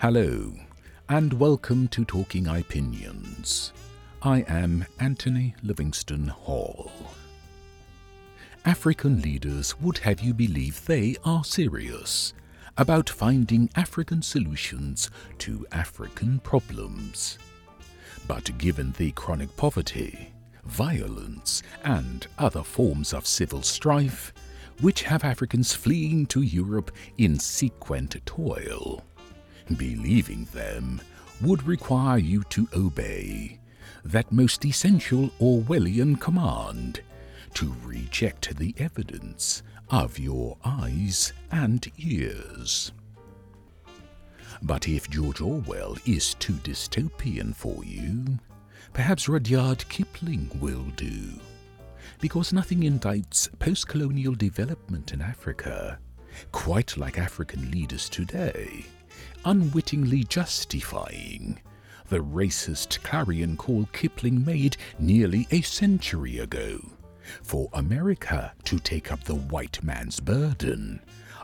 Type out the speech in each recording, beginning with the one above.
Hello, and welcome to Talking Opinions. I am Anthony Livingston Hall. African leaders would have you believe they are serious about finding African solutions to African problems. But given the chronic poverty, violence, and other forms of civil strife, which have Africans fleeing to Europe in sequent toil, believing them would require you to obey that most essential Orwellian command to reject the evidence of your eyes and ears. But if George Orwell is too dystopian for you, perhaps Rudyard Kipling will do. Because nothing indicts post colonial development in Africa, quite like African leaders today, unwittingly justifying the racist clarion call Kipling made nearly a century ago for America to take up the white man's burden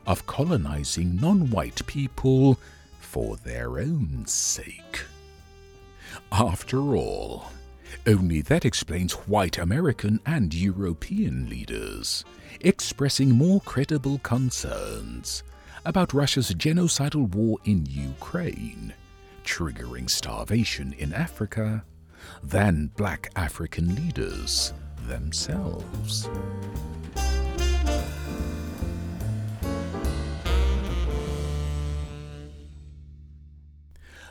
of colonizing non white people for their own sake. After all, only that explains white American and European leaders expressing more credible concerns about Russia's genocidal war in Ukraine, triggering starvation in Africa, than black African leaders themselves.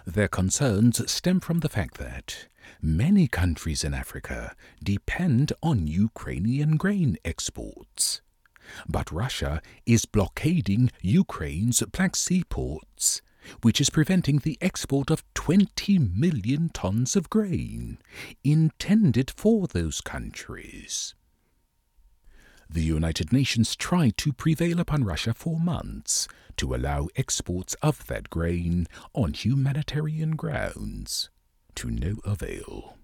Their concerns stem from the fact that many countries in Africa depend on Ukrainian grain exports. But Russia is blockading Ukraine's Black Sea ports, which is preventing the export of 20 million tons of grain intended for those countries. The United Nations tried to prevail upon Russia for months to allow exports of that grain on humanitarian grounds, to no avail.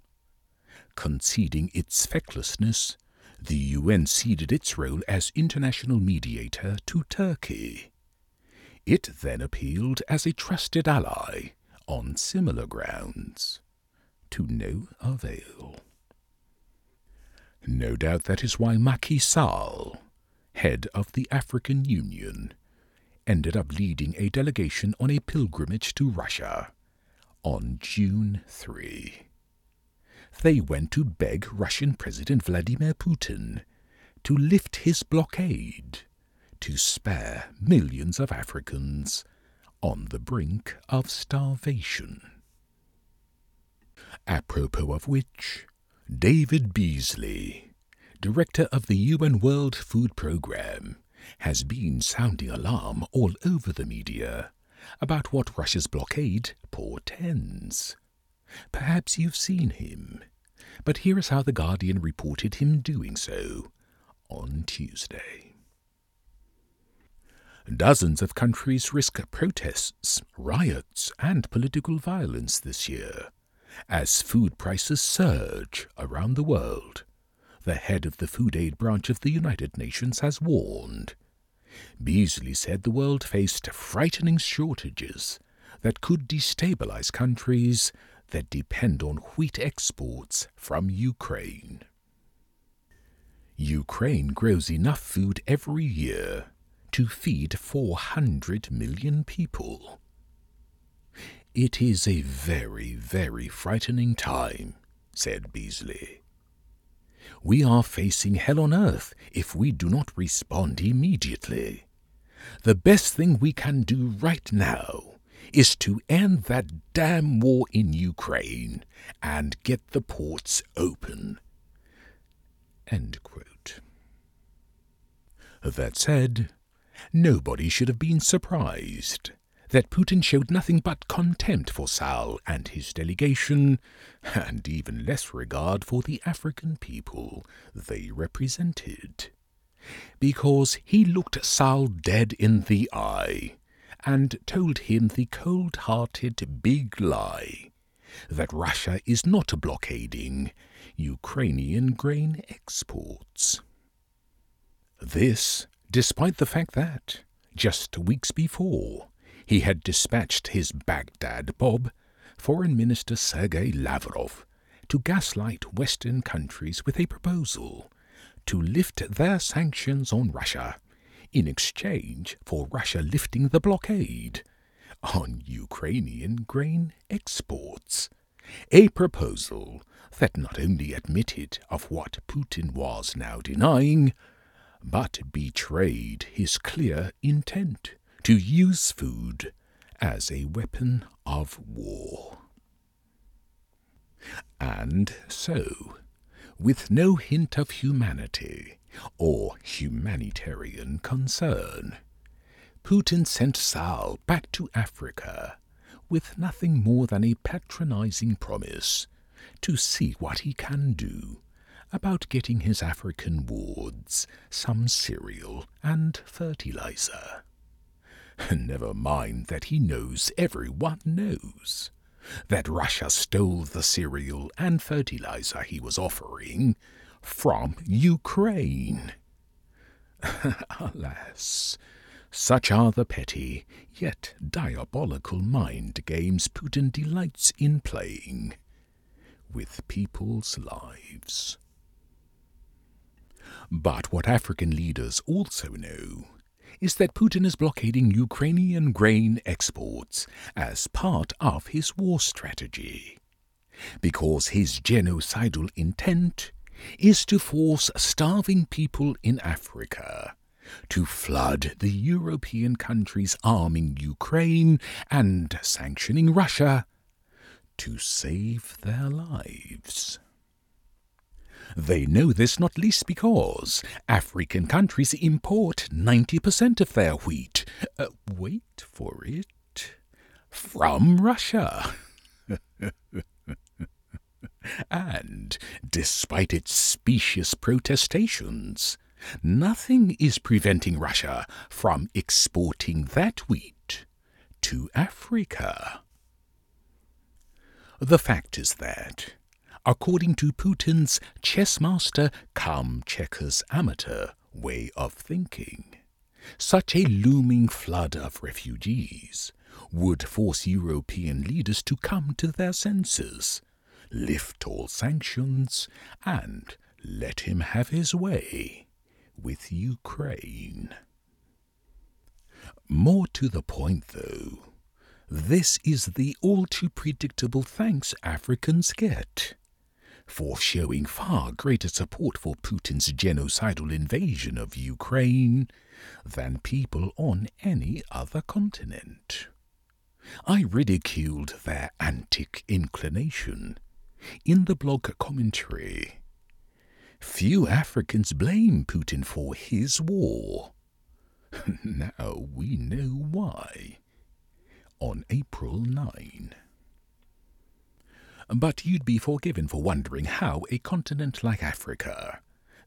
Conceding its fecklessness, the UN ceded its role as international mediator to Turkey. It then appealed as a trusted ally on similar grounds, to no avail. No doubt that is why Macky Sall, head of the African Union, ended up leading a delegation on a pilgrimage to Russia on June 3. They went to beg Russian President Vladimir Putin to lift his blockade to spare millions of Africans on the brink of starvation. Apropos of which, David Beasley, director of the UN World Food Programme, has been sounding alarm all over the media about what Russia's blockade portends. Perhaps you've seen him, but here is how The Guardian reported him doing so on Tuesday. Dozens of countries risk protests, riots, and political violence this year as food prices surge around the world. The head of the Food Aid branch of the United Nations has warned. Beasley said the world faced frightening shortages that could destabilize countries that depend on wheat exports from Ukraine. Ukraine grows enough food every year to feed 400 million people. It is a very, very frightening time, said Beasley. We are facing hell on earth if we do not respond immediately. The best thing we can do right now is to end that damn war in Ukraine and get the ports open. That said, nobody should have been surprised that Putin showed nothing but contempt for Sall and his delegation, and even less regard for the African people they represented. Because he looked Sall dead in the eye and told him the cold hearted big lie that Russia is not blockading Ukrainian grain exports. This, despite the fact that, just weeks before, he had dispatched his Baghdad Bob, Foreign Minister Sergei Lavrov, to gaslight Western countries with a proposal to lift their sanctions on Russia in exchange for Russia lifting the blockade on Ukrainian grain exports. A proposal that not only admitted of what Putin was now denying, but betrayed his clear intent to use food as a weapon of war. And so, with no hint of humanity or humanitarian concern, Putin sent Sall back to Africa with nothing more than a patronizing promise to see what he can do about getting his African wards some cereal and fertilizer. Never mind that he knows everyone knows that Russia stole the cereal and fertilizer he was offering from Ukraine. Alas, such are the petty, yet diabolical mind games Putin delights in playing with people's lives. But what African leaders also know is that Putin is blockading Ukrainian grain exports as part of his war strategy. Because his genocidal intent is to force starving people in Africa to flood the European countries arming Ukraine and sanctioning Russia to save their lives. They know this not least because African countries import 90% of their wheat. Uh, wait for it. From Russia. and, despite its specious protestations, nothing is preventing Russia from exporting that wheat to Africa. The fact is that according to Putin's chess master come checkers amateur way of thinking. Such a looming flood of refugees would force European leaders to come to their senses, lift all sanctions, and let him have his way with Ukraine. More to the point, though, this is the all too predictable thanks Africans get for showing far greater support for Putin's genocidal invasion of Ukraine than people on any other continent. I ridiculed their antic inclination in the blog commentary. Few Africans blame Putin for his war. now we know why. On April 9 but you'd be forgiven for wondering how a continent like Africa,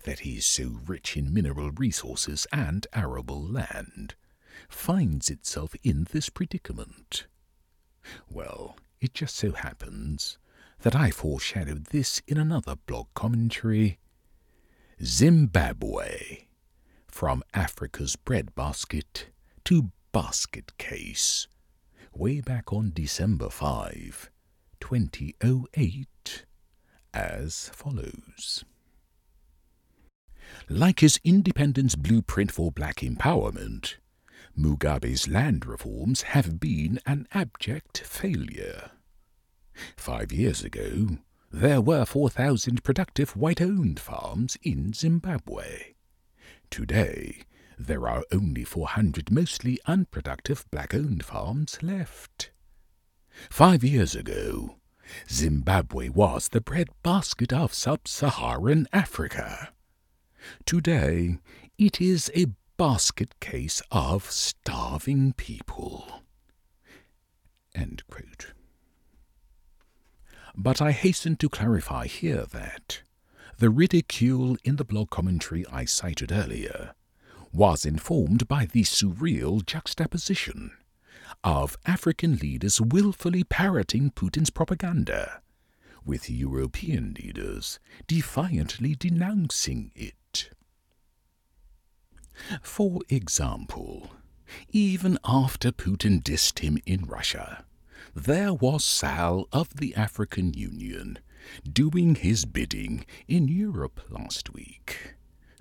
that is so rich in mineral resources and arable land, finds itself in this predicament. Well, it just so happens that I foreshadowed this in another blog commentary. Zimbabwe, from Africa's breadbasket to basket case, way back on December 5, 2008 as follows. Like his independence blueprint for black empowerment, Mugabe's land reforms have been an abject failure. Five years ago, there were 4,000 productive white owned farms in Zimbabwe. Today, there are only 400 mostly unproductive black owned farms left. Five years ago, Zimbabwe was the breadbasket of sub-Saharan Africa. Today, it is a basket case of starving people. But I hasten to clarify here that the ridicule in the blog commentary I cited earlier was informed by the surreal juxtaposition of African leaders willfully parroting Putin's propaganda, with European leaders defiantly denouncing it. For example, Even after Putin dissed him in Russia, there was Sall of the African Union doing his bidding in Europe last week.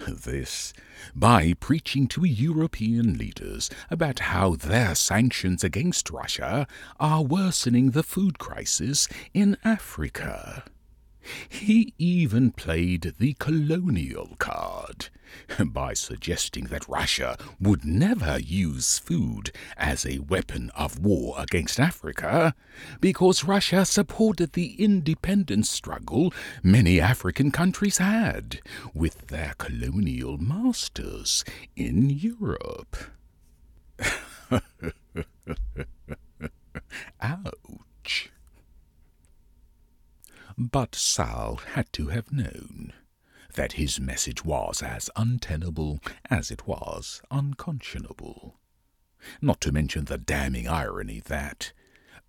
This by preaching to European leaders about how their sanctions against Russia are worsening the food crisis in Africa. He even played the colonial card by suggesting that Russia would never use food as a weapon of war against Africa because Russia supported the independence struggle many African countries had with their colonial masters in Europe. Ouch. But Sall had to have known that his message was as untenable as it was unconscionable. Not to mention the damning irony that,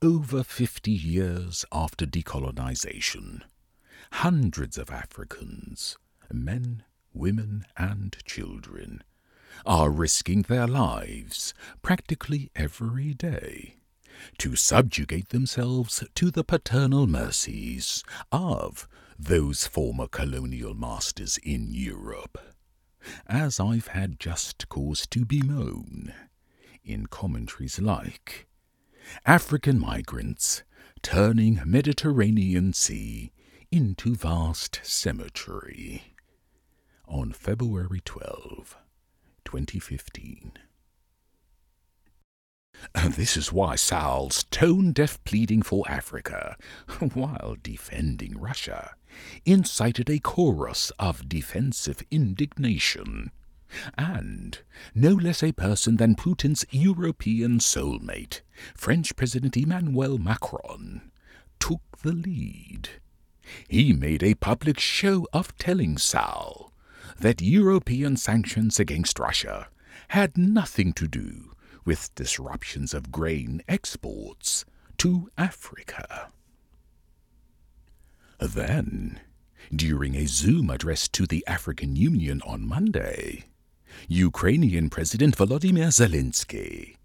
over fifty years after decolonization, hundreds of Africans, men, women, and children, are risking their lives practically every day to subjugate themselves to the paternal mercies of those former colonial masters in Europe, as I've had just cause to bemoan in commentaries like African migrants turning Mediterranean Sea into vast cemetery on February 12, 2015. This is why Sall's tone deaf pleading for Africa, while defending Russia, incited a chorus of defensive indignation. And no less a person than Putin's European soulmate, French President Emmanuel Macron, took the lead. He made a public show of telling Sall that European sanctions against Russia had nothing to do with disruptions of grain exports to Africa. Then, during a Zoom address to the African Union on Monday, Ukrainian President Volodymyr Zelensky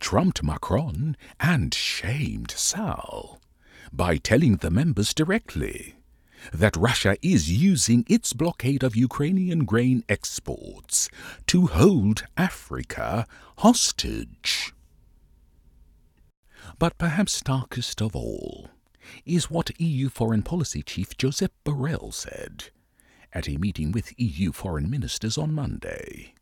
trumped Macron and shamed Sall by telling the members directly that Russia is using its blockade of Ukrainian grain exports to hold Africa hostage. But perhaps darkest of all is what EU Foreign Policy Chief Josep Borrell said at a meeting with EU foreign ministers on Monday.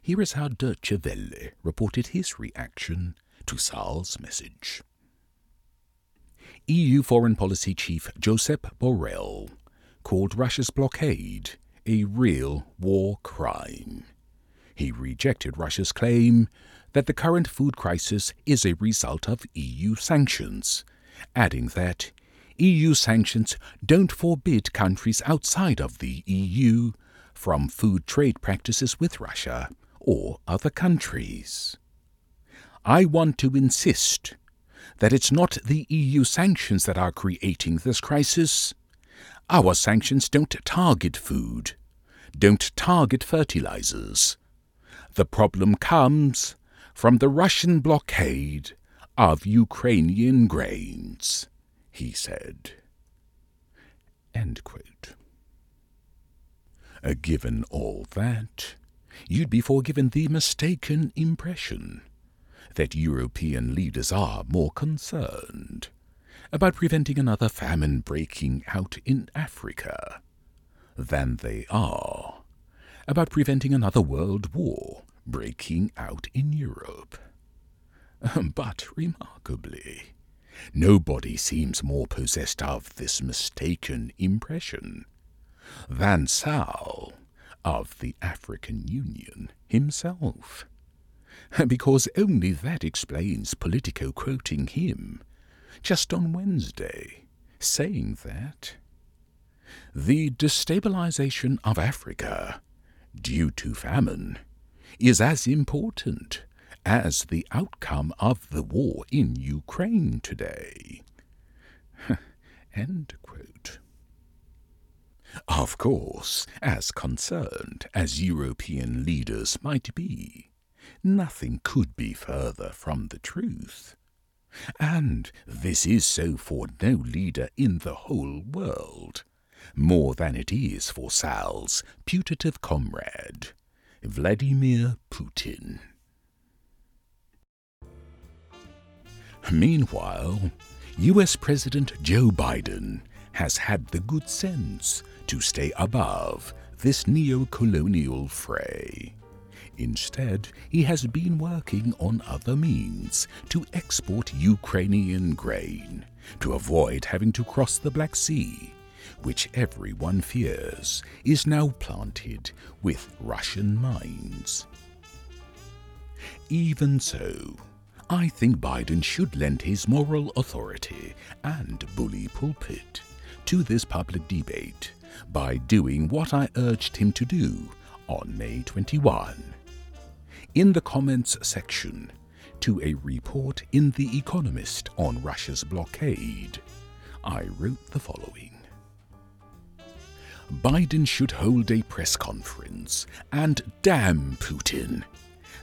Here is how Deutsche Welle reported his reaction to Sall's message. EU Foreign Policy Chief Josep Borrell called Russia's blockade a real war crime. He rejected Russia's claim that the current food crisis is a result of EU sanctions, adding that EU sanctions don't forbid countries outside of the EU from food trade practices with Russia or other countries. I want to insist that it's not the EU sanctions that are creating this crisis. Our sanctions don't target food, don't target fertilizers. The problem comes from the Russian blockade of Ukrainian grains, he said. Uh, given all that, you'd be forgiven the mistaken impression that European leaders are more concerned about preventing another famine breaking out in Africa than they are about preventing another world war breaking out in Europe. But remarkably, nobody seems more possessed of this mistaken impression than Sall of the African Union himself because only that explains Politico quoting him just on Wednesday, saying that the destabilization of Africa due to famine is as important as the outcome of the war in Ukraine today. End quote. Of course, as concerned as European leaders might be, Nothing could be further from the truth. And this is so for no leader in the whole world, more than it is for Sall's putative comrade, Vladimir Putin. Meanwhile, US President Joe Biden has had the good sense to stay above this neo colonial fray. Instead, he has been working on other means to export Ukrainian grain to avoid having to cross the Black Sea, which everyone fears is now planted with Russian mines. Even so, I think Biden should lend his moral authority and bully pulpit to this public debate by doing what I urged him to do on May 21 in the comments section to a report in The Economist on Russia's blockade, I wrote the following. Biden should hold a press conference and damn Putin,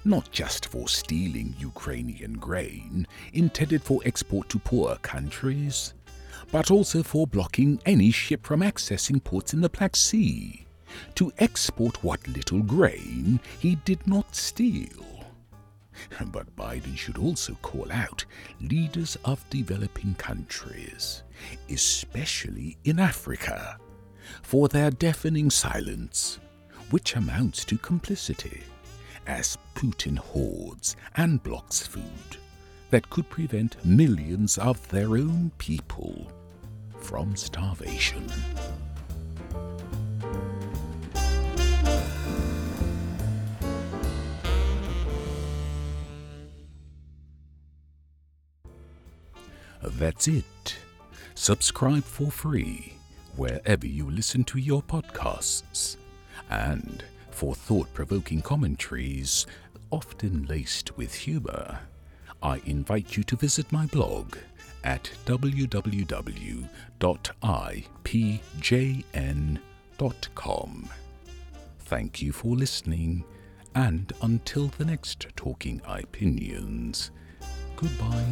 not just for stealing Ukrainian grain intended for export to poor countries, but also for blocking any ship from accessing ports in the Black Sea to export what little grain he did not steal. But Biden should also call out leaders of developing countries, especially in Africa, for their deafening silence, which amounts to complicity, as Putin hoards and blocks food that could prevent millions of their own people from starvation. That's it. Subscribe for free wherever you listen to your podcasts. And for thought provoking commentaries, often laced with humor, I invite you to visit my blog at www.ipjn.com. Thank you for listening, and until the next Talking Opinions, goodbye.